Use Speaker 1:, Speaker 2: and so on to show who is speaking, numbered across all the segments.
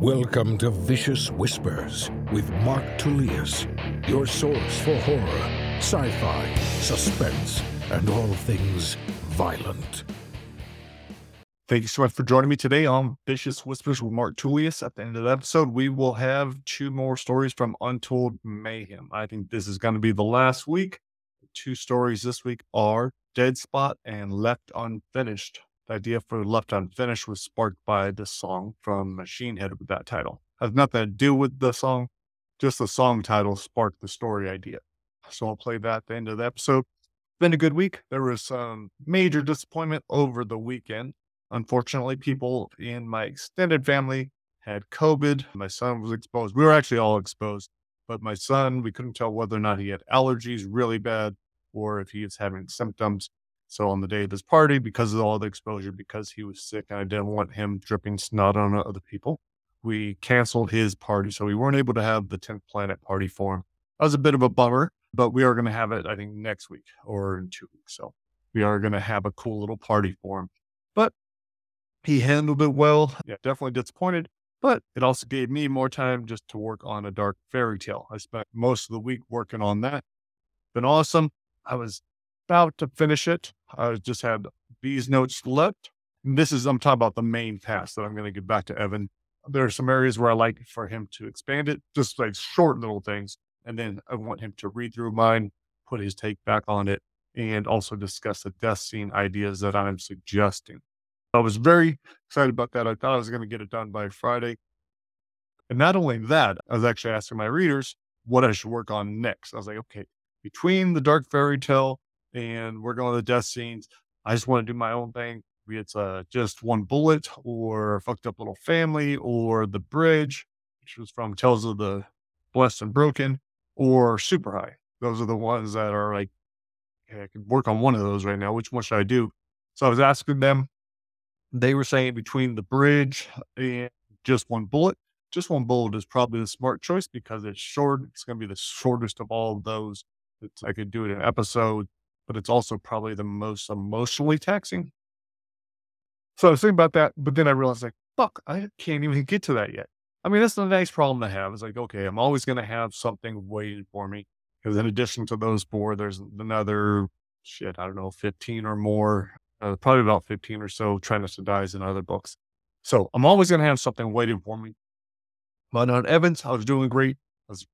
Speaker 1: Welcome to Vicious Whispers with Mark Tullius, your source for horror, sci fi, suspense, and all things violent.
Speaker 2: Thank you so much for joining me today on Vicious Whispers with Mark Tullius. At the end of the episode, we will have two more stories from Untold Mayhem. I think this is going to be the last week. Two stories this week are Dead Spot and Left Unfinished. The idea for Left Unfinished was sparked by the song from Machine Head with that title. Has nothing to do with the song, just the song title sparked the story idea. So I'll play that at the end of the episode. Been a good week. There was some major disappointment over the weekend. Unfortunately, people in my extended family had COVID. My son was exposed. We were actually all exposed, but my son, we couldn't tell whether or not he had allergies really bad or if he was having symptoms. So on the day of his party, because of all the exposure, because he was sick and I didn't want him dripping snot on other people, we canceled his party. So we weren't able to have the 10th planet party for him. That was a bit of a bummer, but we are going to have it, I think, next week or in two weeks. So we are going to have a cool little party for him. But he handled it well. Yeah, definitely disappointed, but it also gave me more time just to work on a dark fairy tale. I spent most of the week working on that. Been awesome. I was about to finish it. I just had these notes left. And this is, I'm talking about the main task that I'm going to give back to Evan. There are some areas where I like for him to expand it, just like short little things. And then I want him to read through mine, put his take back on it, and also discuss the death scene ideas that I'm suggesting. I was very excited about that. I thought I was going to get it done by Friday. And not only that, I was actually asking my readers what I should work on next. I was like, okay, between the dark fairy tale and we're going to the death scenes. I just want to do my own thing. It's uh, just one bullet or fucked up little family or the bridge, which was from Tales of the Blessed and Broken or Super High. Those are the ones that are like, okay, I can work on one of those right now. Which one should I do? So I was asking them. They were saying between the bridge and just one bullet. Just one bullet is probably the smart choice because it's short. It's going to be the shortest of all of those. It's, I could do it in episode but it's also probably the most emotionally taxing. So I was thinking about that, but then I realized like, fuck, I can't even get to that yet. I mean, that's a nice problem to have. It's like, okay, I'm always going to have something waiting for me. Because in addition to those four, there's another shit, I don't know, 15 or more, uh, probably about 15 or so Try Not to Dies in other books. So I'm always going to have something waiting for me. But on Evans, I was doing great. I was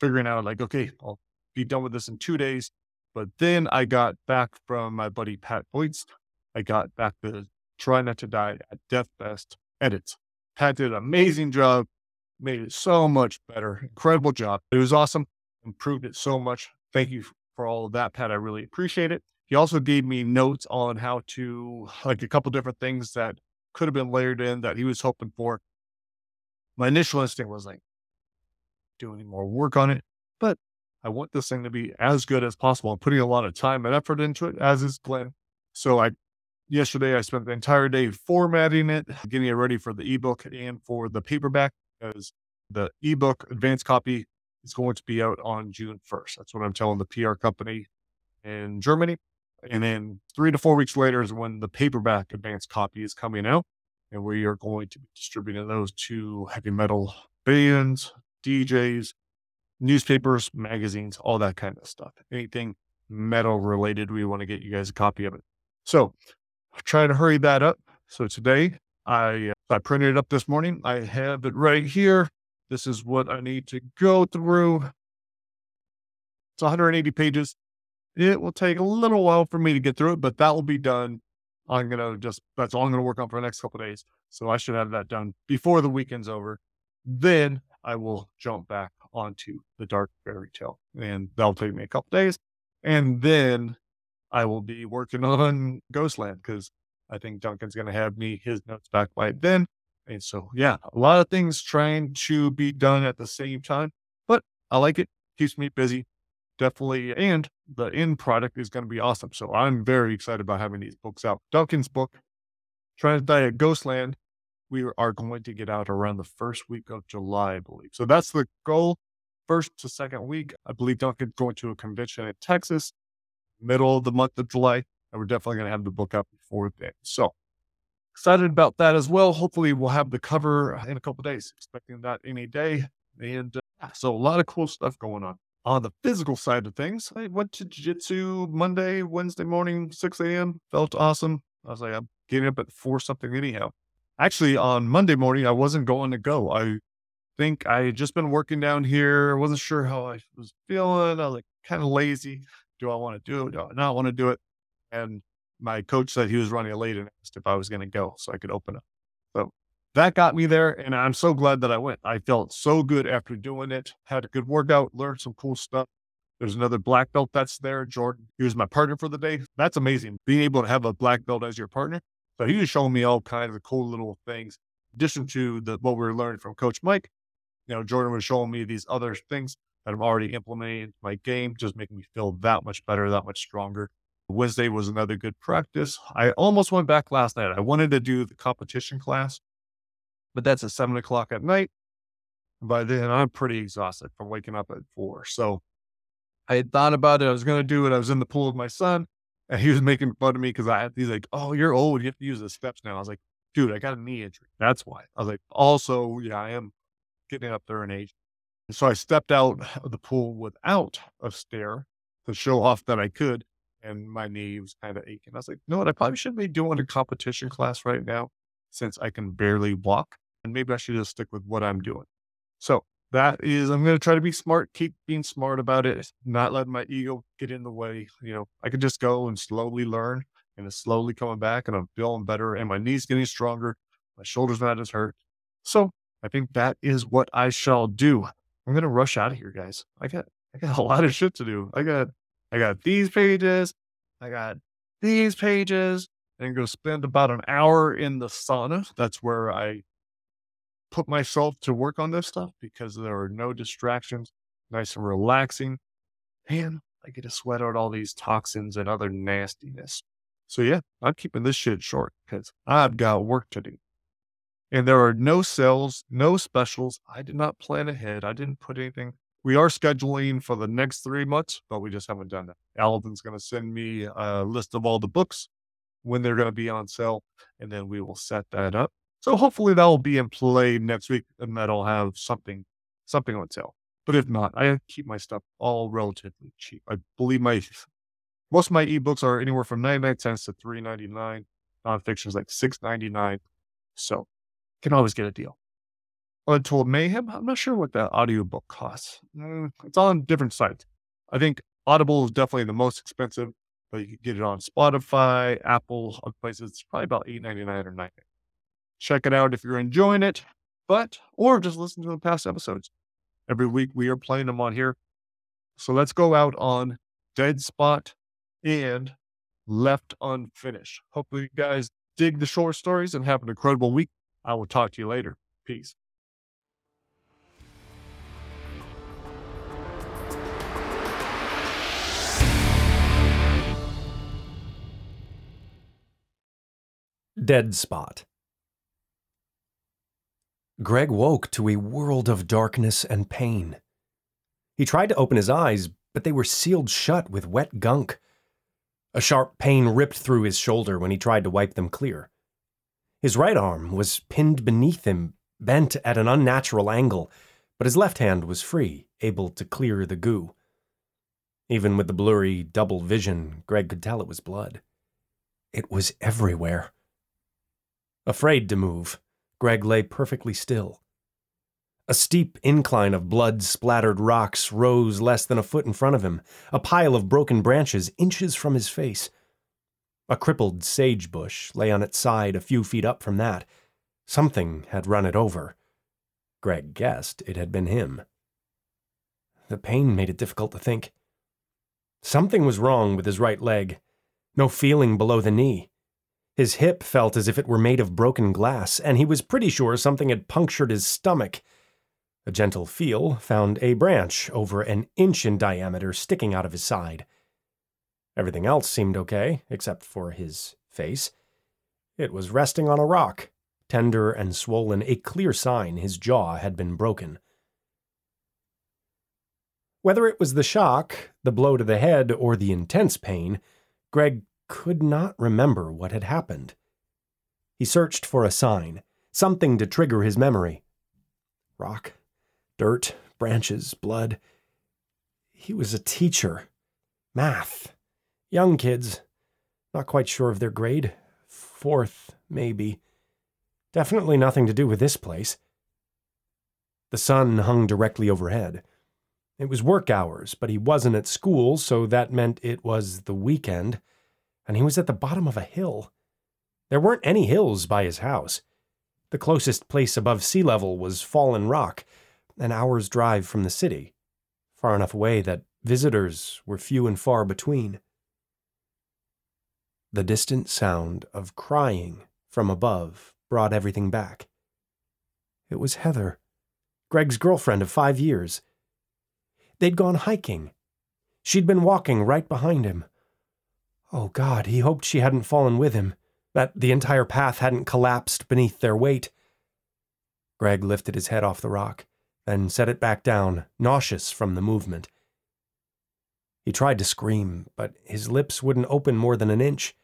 Speaker 2: figuring out like, okay, I'll be done with this in two days. But then I got back from my buddy Pat Feutz. I got back the Try Not to Die at Death Fest edits. Pat did an amazing job, made it so much better. Incredible job. It was awesome. Improved it so much. Thank you for all of that, Pat. I really appreciate it. He also gave me notes on how to, like a couple different things that could have been layered in that he was hoping for. My initial instinct was like, do any more work on it. I want this thing to be as good as possible. I'm putting a lot of time and effort into it, as is Glenn. So I yesterday I spent the entire day formatting it, getting it ready for the ebook and for the paperback, because the ebook advanced copy is going to be out on June 1st. That's what I'm telling the PR company in Germany. And then three to four weeks later is when the paperback advanced copy is coming out. And we are going to be distributing those to heavy metal bands, DJs, newspapers, magazines, all that kind of stuff. Anything metal related, we want to get you guys a copy of it. So I'm trying to hurry that up. So today I uh, I printed it up this morning. I have it right here. This is what I need to go through. It's 180 pages. It will take a little while for me to get through it, but that will be done. I'm gonna just that's all I'm gonna work on for the next couple days. So I should have that done before the weekend's over. Then I will jump back onto the dark fairy tale. And that'll take me a couple days. And then I will be working on Ghostland because I think Duncan's going to have me his notes back by then. And so, yeah, a lot of things trying to be done at the same time, but I like it. Keeps me busy. Definitely. And the end product is going to be awesome. So I'm very excited about having these books out. Duncan's book, Trying to Die at Ghostland, we are going to get out around the first week of July, I believe. So that's the goal. First to second week, I believe Duncan's going to a convention in Texas, middle of the month of July. And we're definitely going to have the book out before then. So excited about that as well. Hopefully, we'll have the cover in a couple days. Expecting that any day. And uh, so, a lot of cool stuff going on. On the physical side of things, I went to jiu jitsu Monday, Wednesday morning, 6 a.m. Felt awesome. I was like, I'm getting up at four something anyhow. Actually, on Monday morning, I wasn't going to go. I think I had just been working down here. I wasn't sure how I was feeling. I was like kind of lazy. Do I want to do it? Do I not want to do it? And my coach said he was running late and asked if I was going to go so I could open up. So that got me there. And I'm so glad that I went. I felt so good after doing it. Had a good workout, learned some cool stuff. There's another black belt that's there, Jordan. He was my partner for the day. That's amazing. Being able to have a black belt as your partner. So he was showing me all kinds of cool little things. In addition to the what we were learning from Coach Mike, you know, Jordan was showing me these other things that I'm already implementing into my game, just making me feel that much better, that much stronger. Wednesday was another good practice. I almost went back last night. I wanted to do the competition class, but that's at seven o'clock at night. By then, I'm pretty exhausted from waking up at four. So I had thought about it. I was going to do it. I was in the pool with my son, and he was making fun of me because I had, he's like, Oh, you're old. You have to use the steps now. I was like, Dude, I got a knee injury. That's why. I was like, Also, yeah, I am getting up there in age. And so I stepped out of the pool without a stair to show off that I could. And my knee was kind of aching. I was like, you know what? I probably shouldn't be doing a competition class right now since I can barely walk. And maybe I should just stick with what I'm doing. So that is, I'm going to try to be smart, keep being smart about it, not letting my ego get in the way. You know, I can just go and slowly learn and it's slowly coming back and I'm feeling better and my knee's getting stronger. My shoulder's not as hurt. So I think that is what I shall do. I'm gonna rush out of here, guys. I got I got a lot of shit to do. I got I got these pages, I got these pages, and gonna spend about an hour in the sauna. That's where I put myself to work on this stuff because there are no distractions, nice and relaxing, and I get to sweat out all these toxins and other nastiness. So yeah, I'm keeping this shit short because I've got work to do and there are no sales, no specials. I did not plan ahead. I didn't put anything. We are scheduling for the next three months, but we just haven't done that. Alvin's going to send me a list of all the books when they're going to be on sale, and then we will set that up. So hopefully that will be in play next week, and that'll have something, something on sale. But if not, I keep my stuff all relatively cheap. I believe my most of my ebooks are anywhere from 99 cents to 3.99. Nonfiction is like 6.99. So can always get a deal. Untold Mayhem, I'm not sure what that audiobook costs. Mm, it's on different sites. I think Audible is definitely the most expensive, but you can get it on Spotify, Apple, other places. It's probably about $8.99 or $9. Check it out if you're enjoying it, but, or just listen to the past episodes. Every week we are playing them on here. So let's go out on Dead Spot and Left Unfinished. Hopefully, you guys dig the short stories and have an incredible week. I will talk to you later. Peace.
Speaker 3: Dead Spot. Greg woke to a world of darkness and pain. He tried to open his eyes, but they were sealed shut with wet gunk. A sharp pain ripped through his shoulder when he tried to wipe them clear. His right arm was pinned beneath him, bent at an unnatural angle, but his left hand was free, able to clear the goo. Even with the blurry double vision, Greg could tell it was blood. It was everywhere. Afraid to move, Greg lay perfectly still. A steep incline of blood splattered rocks rose less than a foot in front of him, a pile of broken branches inches from his face. A crippled sage bush lay on its side a few feet up from that. Something had run it over. Greg guessed it had been him. The pain made it difficult to think. Something was wrong with his right leg. No feeling below the knee. His hip felt as if it were made of broken glass, and he was pretty sure something had punctured his stomach. A gentle feel found a branch over an inch in diameter sticking out of his side. Everything else seemed okay, except for his face. It was resting on a rock, tender and swollen, a clear sign his jaw had been broken. Whether it was the shock, the blow to the head, or the intense pain, Greg could not remember what had happened. He searched for a sign, something to trigger his memory. Rock, dirt, branches, blood. He was a teacher. Math. Young kids. Not quite sure of their grade. Fourth, maybe. Definitely nothing to do with this place. The sun hung directly overhead. It was work hours, but he wasn't at school, so that meant it was the weekend, and he was at the bottom of a hill. There weren't any hills by his house. The closest place above sea level was Fallen Rock, an hour's drive from the city, far enough away that visitors were few and far between. The distant sound of crying from above brought everything back. It was Heather, Greg's girlfriend of five years. They'd gone hiking. She'd been walking right behind him. Oh, God, he hoped she hadn't fallen with him, that the entire path hadn't collapsed beneath their weight. Greg lifted his head off the rock, then set it back down, nauseous from the movement. He tried to scream, but his lips wouldn't open more than an inch.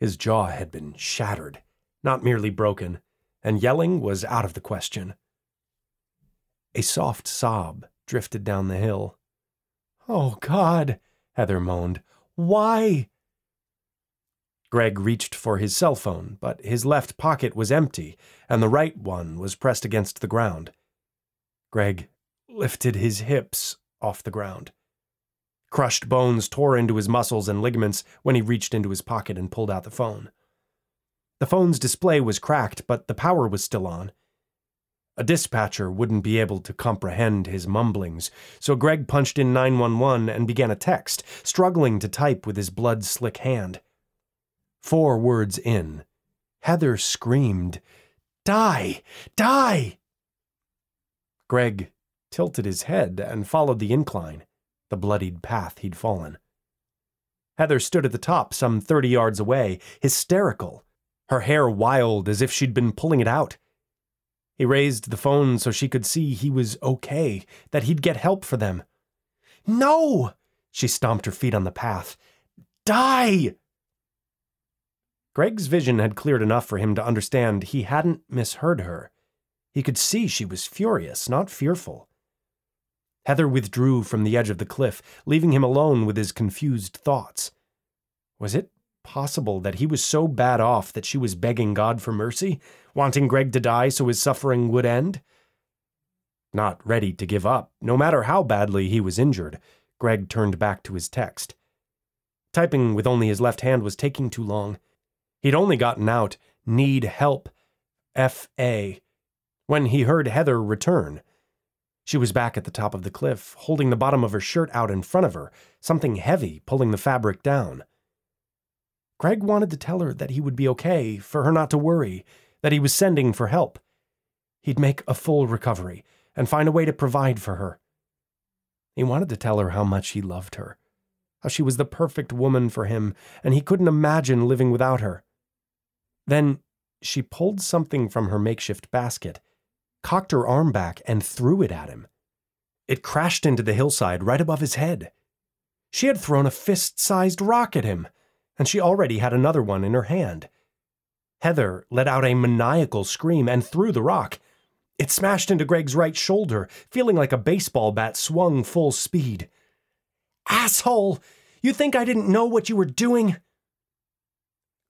Speaker 3: His jaw had been shattered, not merely broken, and yelling was out of the question. A soft sob drifted down the hill. Oh, God, Heather moaned. Why? Greg reached for his cell phone, but his left pocket was empty, and the right one was pressed against the ground. Greg lifted his hips off the ground. Crushed bones tore into his muscles and ligaments when he reached into his pocket and pulled out the phone. The phone's display was cracked, but the power was still on. A dispatcher wouldn't be able to comprehend his mumblings, so Greg punched in 911 and began a text, struggling to type with his blood slick hand. Four words in, Heather screamed, Die! Die! Greg tilted his head and followed the incline, the bloodied path he'd fallen. Heather stood at the top, some thirty yards away, hysterical, her hair wild as if she'd been pulling it out. He raised the phone so she could see he was okay, that he'd get help for them. No! She stomped her feet on the path. Die! Greg's vision had cleared enough for him to understand he hadn't misheard her. He could see she was furious, not fearful. Heather withdrew from the edge of the cliff, leaving him alone with his confused thoughts. Was it possible that he was so bad off that she was begging God for mercy, wanting Greg to die so his suffering would end? Not ready to give up, no matter how badly he was injured, Greg turned back to his text. Typing with only his left hand was taking too long. He'd only gotten out, need help, F.A., when he heard Heather return. She was back at the top of the cliff, holding the bottom of her shirt out in front of her, something heavy pulling the fabric down. Greg wanted to tell her that he would be okay, for her not to worry, that he was sending for help. He'd make a full recovery and find a way to provide for her. He wanted to tell her how much he loved her, how she was the perfect woman for him, and he couldn't imagine living without her. Then she pulled something from her makeshift basket, cocked her arm back, and threw it at him. It crashed into the hillside right above his head. She had thrown a fist sized rock at him, and she already had another one in her hand. Heather let out a maniacal scream and threw the rock. It smashed into Greg's right shoulder, feeling like a baseball bat swung full speed. Asshole! You think I didn't know what you were doing?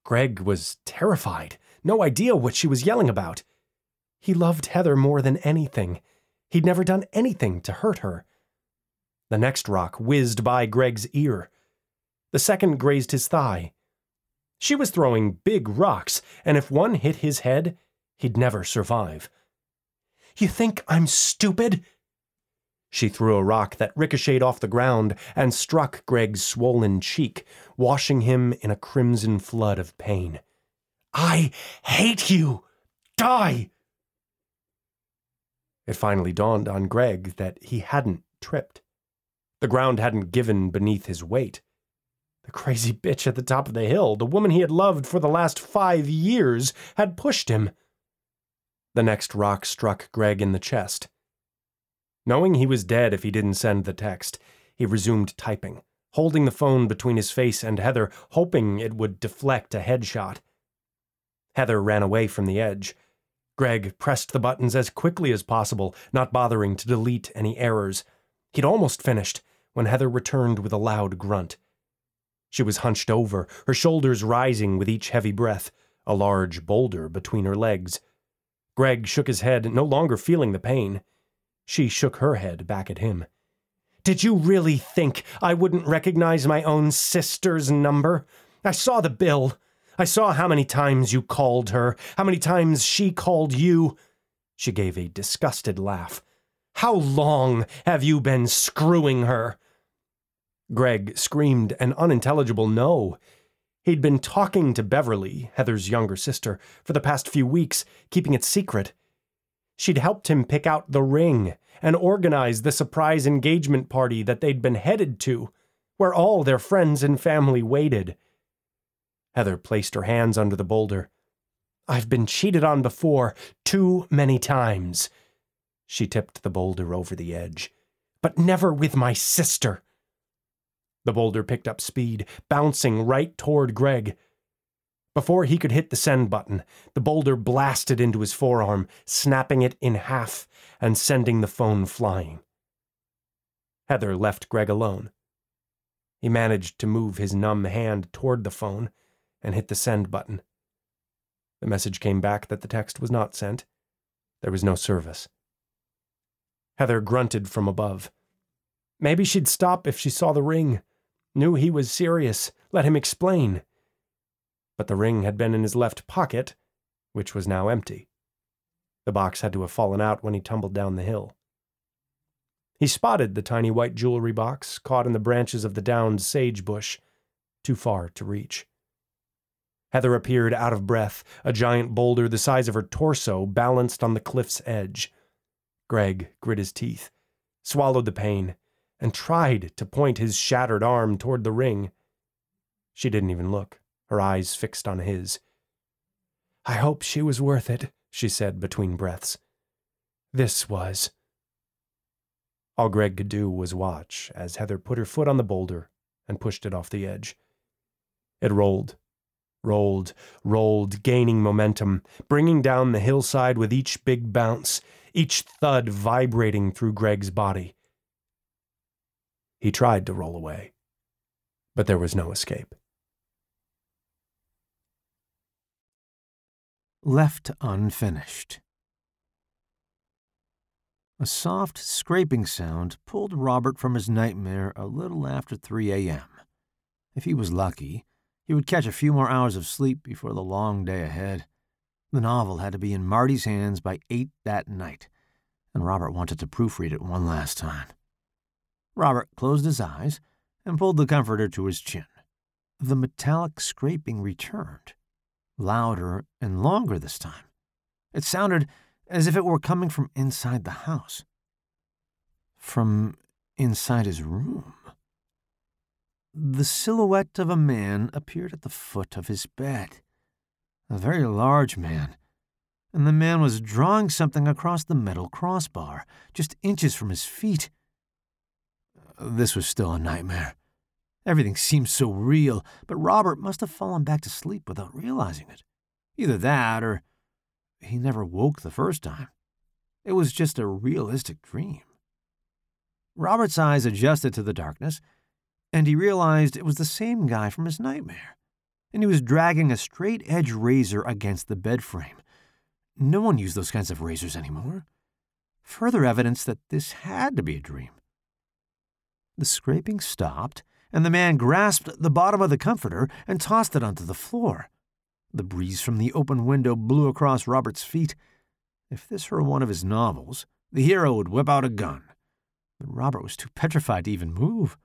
Speaker 3: Greg was terrified, no idea what she was yelling about. He loved Heather more than anything. He'd never done anything to hurt her. The next rock whizzed by Greg's ear. The second grazed his thigh. She was throwing big rocks, and if one hit his head, he'd never survive. You think I'm stupid? She threw a rock that ricocheted off the ground and struck Greg's swollen cheek, washing him in a crimson flood of pain. I hate you! Die! It finally dawned on Greg that he hadn't tripped. The ground hadn't given beneath his weight. The crazy bitch at the top of the hill, the woman he had loved for the last five years, had pushed him. The next rock struck Greg in the chest. Knowing he was dead if he didn't send the text, he resumed typing, holding the phone between his face and Heather, hoping it would deflect a headshot. Heather ran away from the edge. Greg pressed the buttons as quickly as possible, not bothering to delete any errors. He'd almost finished when Heather returned with a loud grunt. She was hunched over, her shoulders rising with each heavy breath, a large boulder between her legs. Greg shook his head, no longer feeling the pain. She shook her head back at him. Did you really think I wouldn't recognize my own sister's number? I saw the bill. I saw how many times you called her, how many times she called you. She gave a disgusted laugh. How long have you been screwing her? Greg screamed an unintelligible no. He'd been talking to Beverly, Heather's younger sister, for the past few weeks, keeping it secret. She'd helped him pick out the ring and organize the surprise engagement party that they'd been headed to, where all their friends and family waited. Heather placed her hands under the boulder. I've been cheated on before, too many times. She tipped the boulder over the edge. But never with my sister. The boulder picked up speed, bouncing right toward Greg. Before he could hit the send button, the boulder blasted into his forearm, snapping it in half and sending the phone flying. Heather left Greg alone. He managed to move his numb hand toward the phone and hit the send button. The message came back that the text was not sent. There was no service. Heather grunted from above. Maybe she'd stop if she saw the ring. Knew he was serious. Let him explain. But the ring had been in his left pocket, which was now empty. The box had to have fallen out when he tumbled down the hill. He spotted the tiny white jewelry box caught in the branches of the downed sage bush, too far to reach. Heather appeared out of breath, a giant boulder the size of her torso balanced on the cliff's edge. Greg grit his teeth, swallowed the pain, and tried to point his shattered arm toward the ring. She didn't even look, her eyes fixed on his. I hope she was worth it, she said between breaths. This was. All Greg could do was watch as Heather put her foot on the boulder and pushed it off the edge. It rolled, rolled, rolled, gaining momentum, bringing down the hillside with each big bounce, each thud vibrating through Greg's body. He tried to roll away, but there was no escape.
Speaker 4: Left unfinished. A soft scraping sound pulled Robert from his nightmare a little after 3 a.m. If he was lucky, he would catch a few more hours of sleep before the long day ahead. The novel had to be in Marty's hands by 8 that night, and Robert wanted to proofread it one last time. Robert closed his eyes and pulled the comforter to his chin. The metallic scraping returned, louder and longer this time. It sounded as if it were coming from inside the house. From inside his room. The silhouette of a man appeared at the foot of his bed. A very large man. And the man was drawing something across the metal crossbar, just inches from his feet. This was still a nightmare. Everything seemed so real, but Robert must have fallen back to sleep without realizing it. Either that, or he never woke the first time. It was just a realistic dream. Robert's eyes adjusted to the darkness, and he realized it was the same guy from his nightmare. And he was dragging a straight edge razor against the bed frame. No one used those kinds of razors anymore. Further evidence that this had to be a dream. The scraping stopped, and the man grasped the bottom of the comforter and tossed it onto the floor. The breeze from the open window blew across Robert's feet. If this were one of his novels, the hero would whip out a gun. But Robert was too petrified to even move.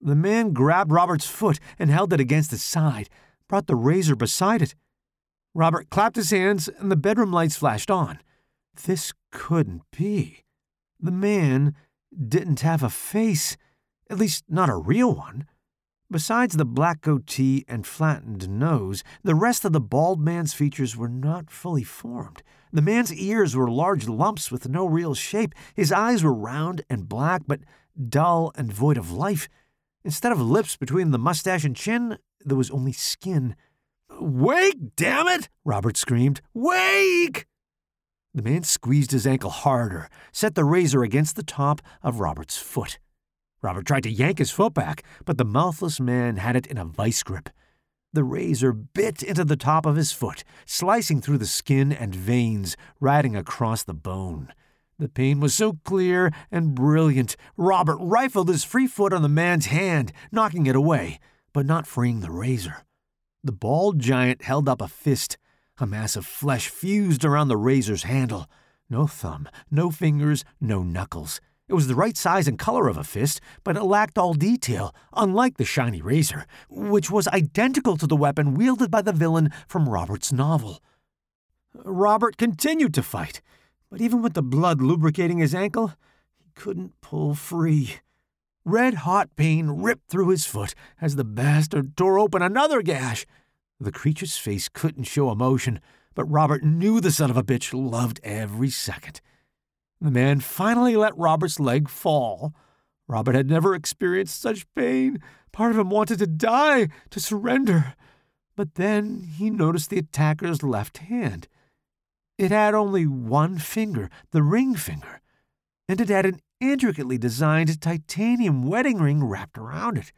Speaker 4: The man grabbed Robert's foot and held it against his side, brought the razor beside it. Robert clapped his hands, and the bedroom lights flashed on. This couldn't be. The man didn't have a face, at least not a real one. Besides the black goatee and flattened nose, the rest of the bald man's features were not fully formed. The man's ears were large lumps with no real shape. His eyes were round and black, but dull and void of life. Instead of lips between the mustache and chin, there was only skin. Wake, damn it! Robert screamed. Wake! The man squeezed his ankle harder, set the razor against the top of Robert's foot. Robert tried to yank his foot back, but the mouthless man had it in a vice grip. The razor bit into the top of his foot, slicing through the skin and veins, riding across the bone. The pain was so clear and brilliant, Robert rifled his free foot on the man's hand, knocking it away, but not freeing the razor. The bald giant held up a fist. A mass of flesh fused around the razor's handle. No thumb, no fingers, no knuckles. It was the right size and color of a fist, but it lacked all detail, unlike the shiny razor, which was identical to the weapon wielded by the villain from Robert's novel. Robert continued to fight, but even with the blood lubricating his ankle, he couldn't pull free. Red hot pain ripped through his foot as the bastard tore open another gash. The creature's face couldn't show emotion, but Robert knew the son of a bitch loved every second. The man finally let Robert's leg fall. Robert had never experienced such pain. Part of him wanted to die, to surrender. But then he noticed the attacker's left hand. It had only one finger, the ring finger, and it had an intricately designed titanium wedding ring wrapped around it.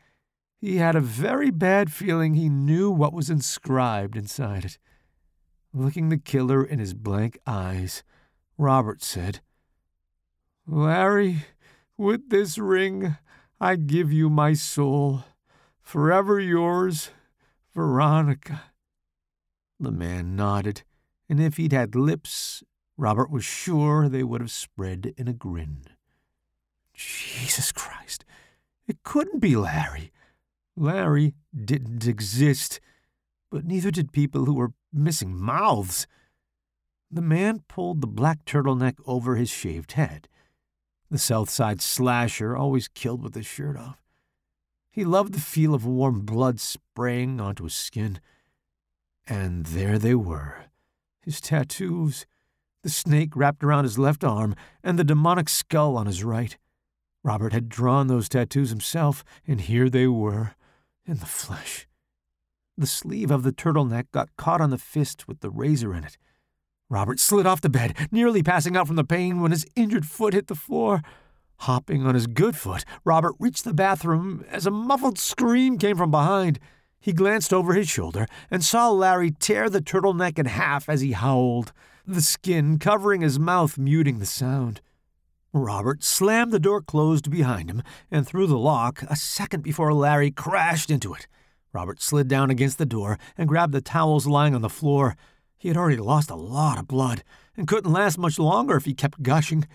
Speaker 4: He had a very bad feeling he knew what was inscribed inside it. Looking the killer in his blank eyes, Robert said, Larry, with this ring, I give you my soul. Forever yours, Veronica. The man nodded, and if he'd had lips, Robert was sure they would have spread in a grin. Jesus Christ, it couldn't be Larry. Larry didn't exist, but neither did people who were missing mouths. The man pulled the black turtleneck over his shaved head. The South Side slasher always killed with his shirt off. He loved the feel of warm blood spraying onto his skin. And there they were, his tattoos, the snake wrapped around his left arm, and the demonic skull on his right. Robert had drawn those tattoos himself, and here they were, in the flesh. The sleeve of the turtleneck got caught on the fist with the razor in it. Robert slid off the bed, nearly passing out from the pain when his injured foot hit the floor. Hopping on his good foot, Robert reached the bathroom as a muffled scream came from behind. He glanced over his shoulder and saw Larry tear the turtleneck in half as he howled, the skin covering his mouth, muting the sound. Robert slammed the door closed behind him and threw the lock a second before Larry crashed into it. Robert slid down against the door and grabbed the towels lying on the floor. He had already lost a lot of blood and couldn't last much longer if he kept gushing.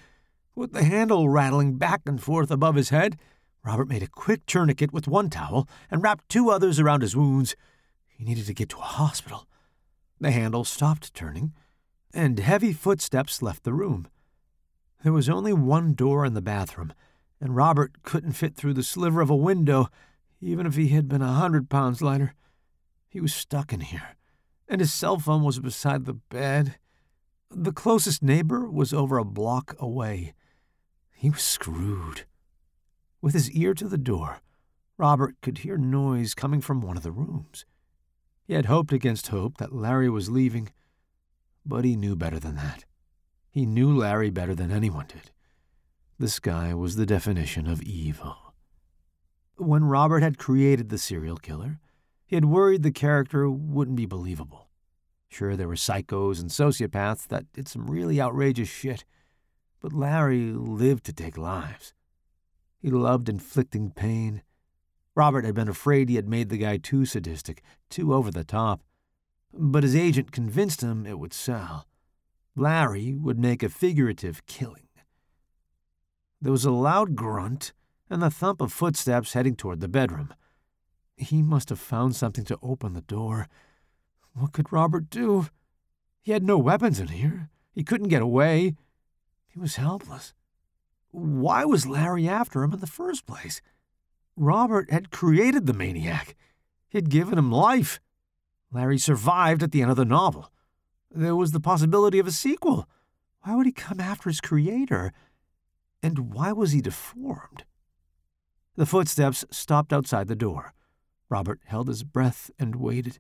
Speaker 4: With the handle rattling back and forth above his head, Robert made a quick tourniquet with one towel and wrapped two others around his wounds. He needed to get to a hospital. The handle stopped turning, and heavy footsteps left the room. There was only one door in the bathroom, and Robert couldn't fit through the sliver of a window, even if he had been a hundred pounds lighter. He was stuck in here, and his cell phone was beside the bed. The closest neighbor was over a block away. He was screwed. With his ear to the door, Robert could hear noise coming from one of the rooms. He had hoped against hope that Larry was leaving, but he knew better than that. He knew Larry better than anyone did. This guy was the definition of evil. When Robert had created the serial killer, he had worried the character wouldn't be believable. Sure, there were psychos and sociopaths that did some really outrageous shit, but Larry lived to take lives. He loved inflicting pain. Robert had been afraid he had made the guy too sadistic, too over the top, but his agent convinced him it would sell. Larry would make a figurative killing. There was a loud grunt and the thump of footsteps heading toward the bedroom. He must have found something to open the door. What could Robert do? He had no weapons in here. He couldn't get away. He was helpless. Why was Larry after him in the first place? Robert had created the maniac. He had given him life. Larry survived at the end of the novel. There was the possibility of a sequel. Why would he come after his creator? And why was he deformed? The footsteps stopped outside the door. Robert held his breath and waited.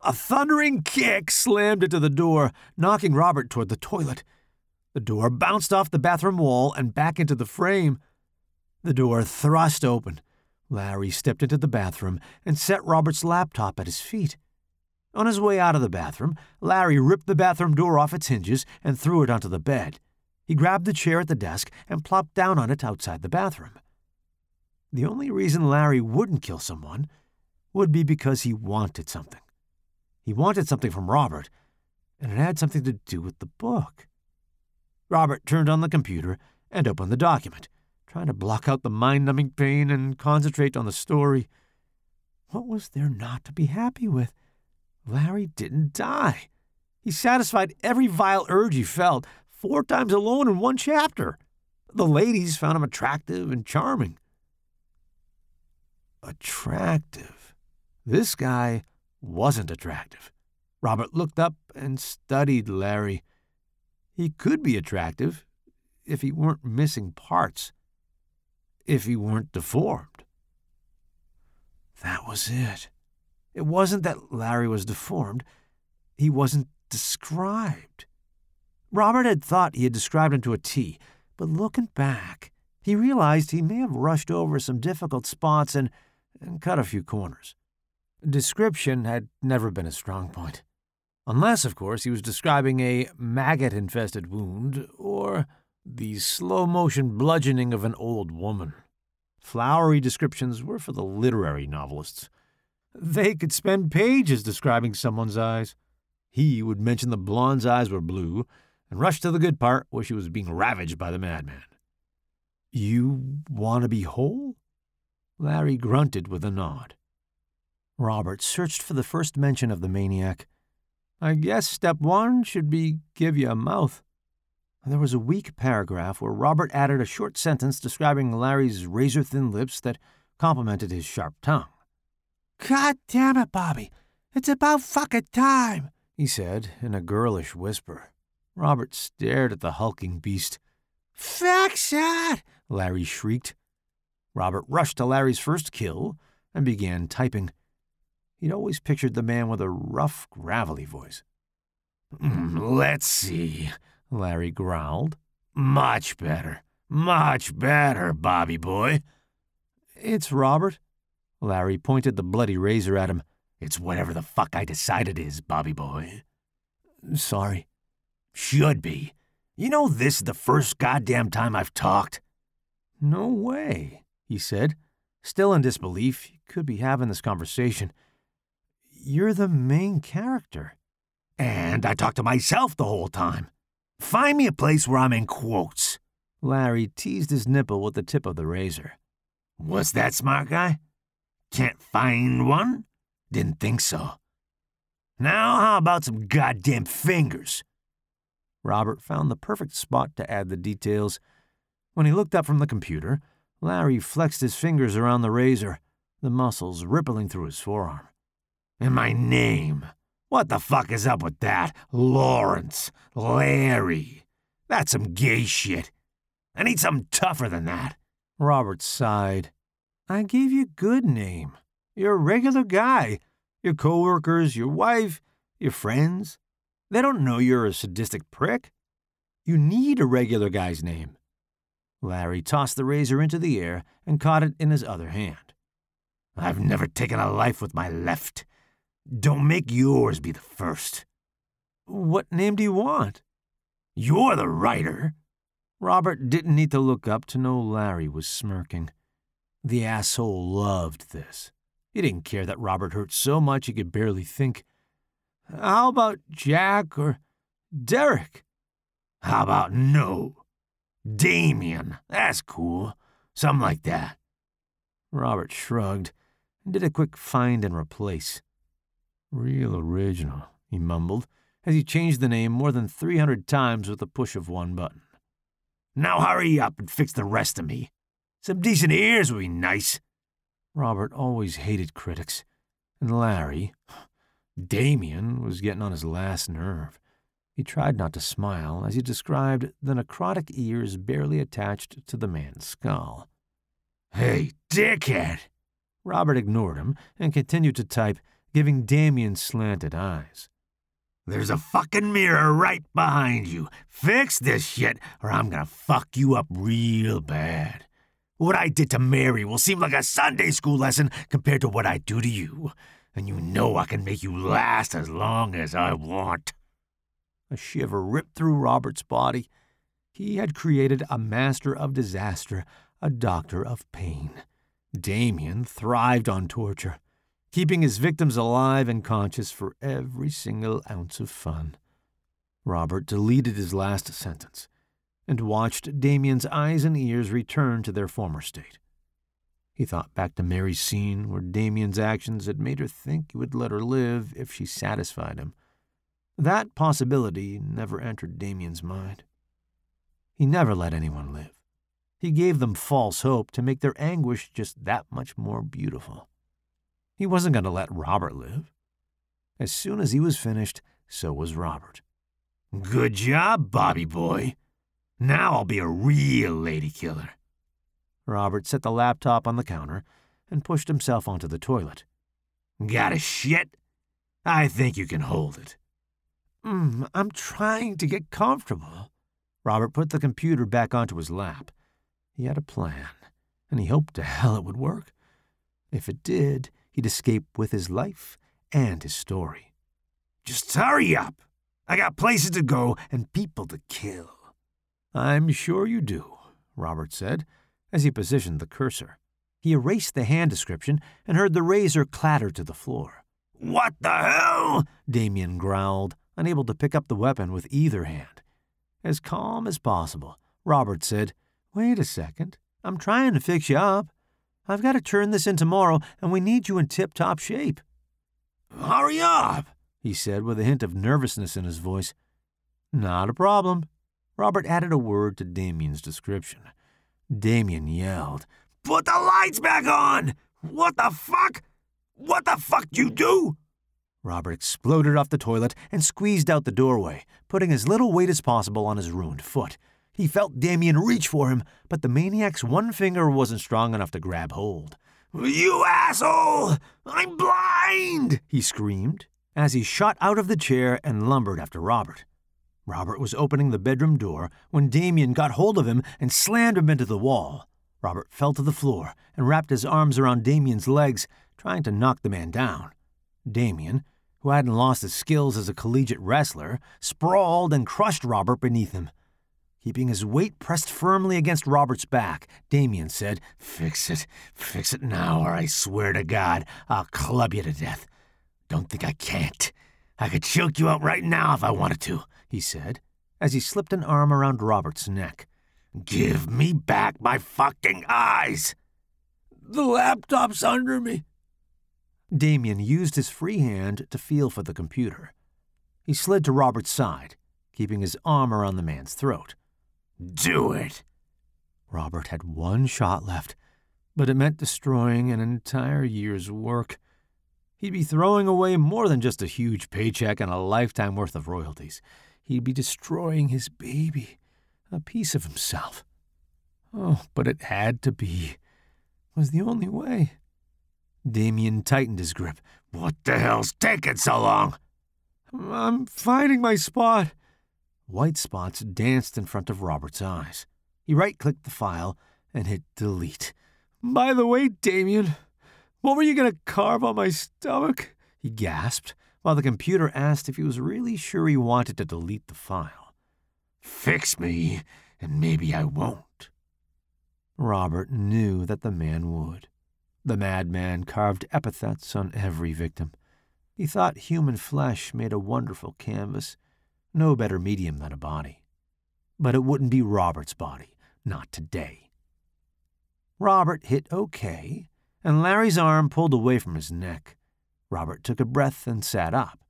Speaker 4: A thundering kick slammed into the door, knocking Robert toward the toilet. The door bounced off the bathroom wall and back into the frame. The door thrust open. Larry stepped into the bathroom and set Robert's laptop at his feet. On his way out of the bathroom, Larry ripped the bathroom door off its hinges and threw it onto the bed. He grabbed the chair at the desk and plopped down on it outside the bathroom. The only reason Larry wouldn't kill someone would be because he wanted something. He wanted something from Robert, and it had something to do with the book. Robert turned on the computer and opened the document, trying to block out the mind numbing pain and concentrate on the story. What was there not to be happy with? Larry didn't die. He satisfied every vile urge he felt four times alone in one chapter. The ladies found him attractive and charming. Attractive. This guy wasn't attractive. Robert looked up and studied Larry. He could be attractive if he weren't missing parts, if he weren't deformed. That was it. It wasn't that Larry was deformed, he wasn't described. Robert had thought he had described him to a T, but looking back, he realized he may have rushed over some difficult spots and, and cut a few corners. Description had never been a strong point. Unless, of course, he was describing a maggot infested wound or the slow motion bludgeoning of an old woman. Flowery descriptions were for the literary novelists. They could spend pages describing someone's eyes. He would mention the blonde's eyes were blue and rush to the good part where she was being ravaged by the madman. You want to be whole? Larry grunted with a nod. Robert searched for the first mention of the maniac. I guess step one should be give you a mouth. There was a weak paragraph where Robert added a short sentence describing Larry's razor thin lips that complemented his sharp tongue. God damn it, Bobby. It's about fucking time, he said in a girlish whisper. Robert stared at the hulking beast. Fix it! Larry shrieked. Robert rushed to Larry's first kill and began typing. He'd always pictured the man with a rough, gravelly voice. Mm, let's see, Larry growled. Much better. Much better, Bobby boy. It's Robert, Larry pointed the bloody razor at him. It's whatever the fuck I decide it is, Bobby boy. Sorry. Should be. You know this is the first goddamn time I've talked. No way, he said, still in disbelief. He could be having this conversation. You're the main character. And I talk to myself the whole time. Find me a place where I'm in quotes. Larry teased his nipple with the tip of the razor. What's that, smart guy? Can't find one? Didn't think so. Now, how about some goddamn fingers? Robert found the perfect spot to add the details. When he looked up from the computer, Larry flexed his fingers around the razor, the muscles rippling through his forearm. And my name. What the fuck is up with that? Lawrence. Larry. That's some gay shit. I need something tougher than that. Robert sighed. I gave you a good name. You're a regular guy. Your coworkers, your wife, your friends, they don't know you're a sadistic prick. You need a regular guy's name. Larry tossed the razor into the air and caught it in his other hand. I've never taken a life with my left. Don't make yours be the first. What name do you want? You're the writer. Robert didn't need to look up to know Larry was smirking. The asshole loved this. He didn't care that Robert hurt so much he could barely think. How about Jack or Derek? How about no? Damien. That's cool. Something like that. Robert shrugged and did a quick find and replace. Real original, he mumbled as he changed the name more than 300 times with the push of one button. Now hurry up and fix the rest of me. Some decent ears would be nice. Robert always hated critics, and Larry, Damien, was getting on his last nerve. He tried not to smile as he described the necrotic ears barely attached to the man's skull. Hey, dickhead! Robert ignored him and continued to type, giving Damien slanted eyes. There's a fucking mirror right behind you. Fix this shit, or I'm gonna fuck you up real bad. What I did to Mary will seem like a Sunday school lesson compared to what I do to you, and you know I can make you last as long as I want. A shiver ripped through Robert's body. He had created a master of disaster, a doctor of pain. Damien thrived on torture, keeping his victims alive and conscious for every single ounce of fun. Robert deleted his last sentence and watched Damien's eyes and ears return to their former state. He thought back to Mary's scene where Damien's actions had made her think he would let her live if she satisfied him. That possibility never entered Damien's mind. He never let anyone live. He gave them false hope to make their anguish just that much more beautiful. He wasn't going to let Robert live. As soon as he was finished, so was Robert. Good job, Bobby boy. Now I'll be a real lady killer. Robert set the laptop on the counter and pushed himself onto the toilet. Got a shit? I think you can hold it. Mm, I'm trying to get comfortable. Robert put the computer back onto his lap. He had a plan, and he hoped to hell it would work. If it did, he'd escape with his life and his story. Just hurry up. I got places to go and people to kill. I'm sure you do, Robert said, as he positioned the cursor. He erased the hand description and heard the razor clatter to the floor. What the hell? Damien growled, unable to pick up the weapon with either hand. As calm as possible, Robert said, Wait a second. I'm trying to fix you up. I've got to turn this in tomorrow, and we need you in tip top shape. Hurry up, he said with a hint of nervousness in his voice. Not a problem. Robert added a word to Damien's description. Damien yelled, Put the lights back on! What the fuck? What the fuck do you do? Robert exploded off the toilet and squeezed out the doorway, putting as little weight as possible on his ruined foot. He felt Damien reach for him, but the maniac's one finger wasn't strong enough to grab hold. You asshole! I'm blind! he screamed as he shot out of the chair and lumbered after Robert. Robert was opening the bedroom door when Damien got hold of him and slammed him into the wall. Robert fell to the floor and wrapped his arms around Damien's legs, trying to knock the man down. Damien, who hadn't lost his skills as a collegiate wrestler, sprawled and crushed Robert beneath him. Keeping his weight pressed firmly against Robert's back, Damien said, Fix it, fix it now, or I swear to God, I'll club you to death. Don't think I can't. I could choke you out right now if I wanted to he said, as he slipped an arm around Robert's neck. Give me back my fucking eyes! The laptop's under me. Damien used his free hand to feel for the computer. He slid to Robert's side, keeping his arm around the man's throat. Do it! Robert had one shot left, but it meant destroying an entire year's work. He'd be throwing away more than just a huge paycheck and a lifetime worth of royalties he'd be destroying his baby, a piece of himself. Oh, but it had to be. It was the only way. Damien tightened his grip. What the hell's taking so long? I'm finding my spot. White spots danced in front of Robert's eyes. He right clicked the file and hit delete. By the way, Damien, what were you going to carve on my stomach? He gasped while the computer asked if he was really sure he wanted to delete the file. Fix me, and maybe I won't. Robert knew that the man would. The madman carved epithets on every victim. He thought human flesh made a wonderful canvas, no better medium than a body. But it wouldn't be Robert's body, not today. Robert hit OK, and Larry's arm pulled away from his neck. Robert took a breath and sat up.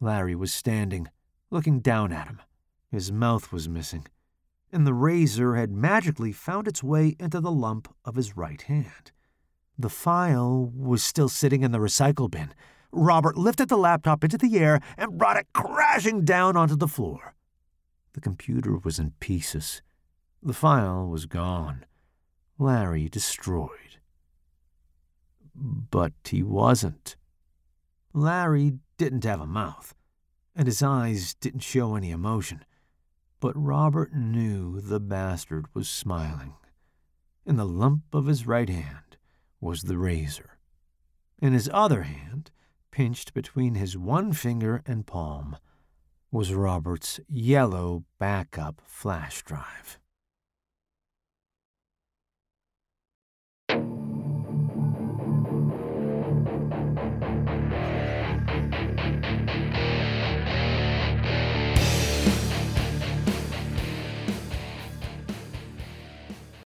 Speaker 4: Larry was standing, looking down at him. His mouth was missing, and the razor had magically found its way into the lump of his right hand. The file was still sitting in the recycle bin. Robert lifted the laptop into the air and brought it crashing down onto the floor. The computer was in pieces. The file was gone. Larry destroyed. But he wasn't. Larry didn't have a mouth, and his eyes didn't show any emotion. But Robert knew the bastard was smiling. In the lump of his right hand was the razor. In his other hand pinched between his one finger and palm was Robert's yellow backup flash drive.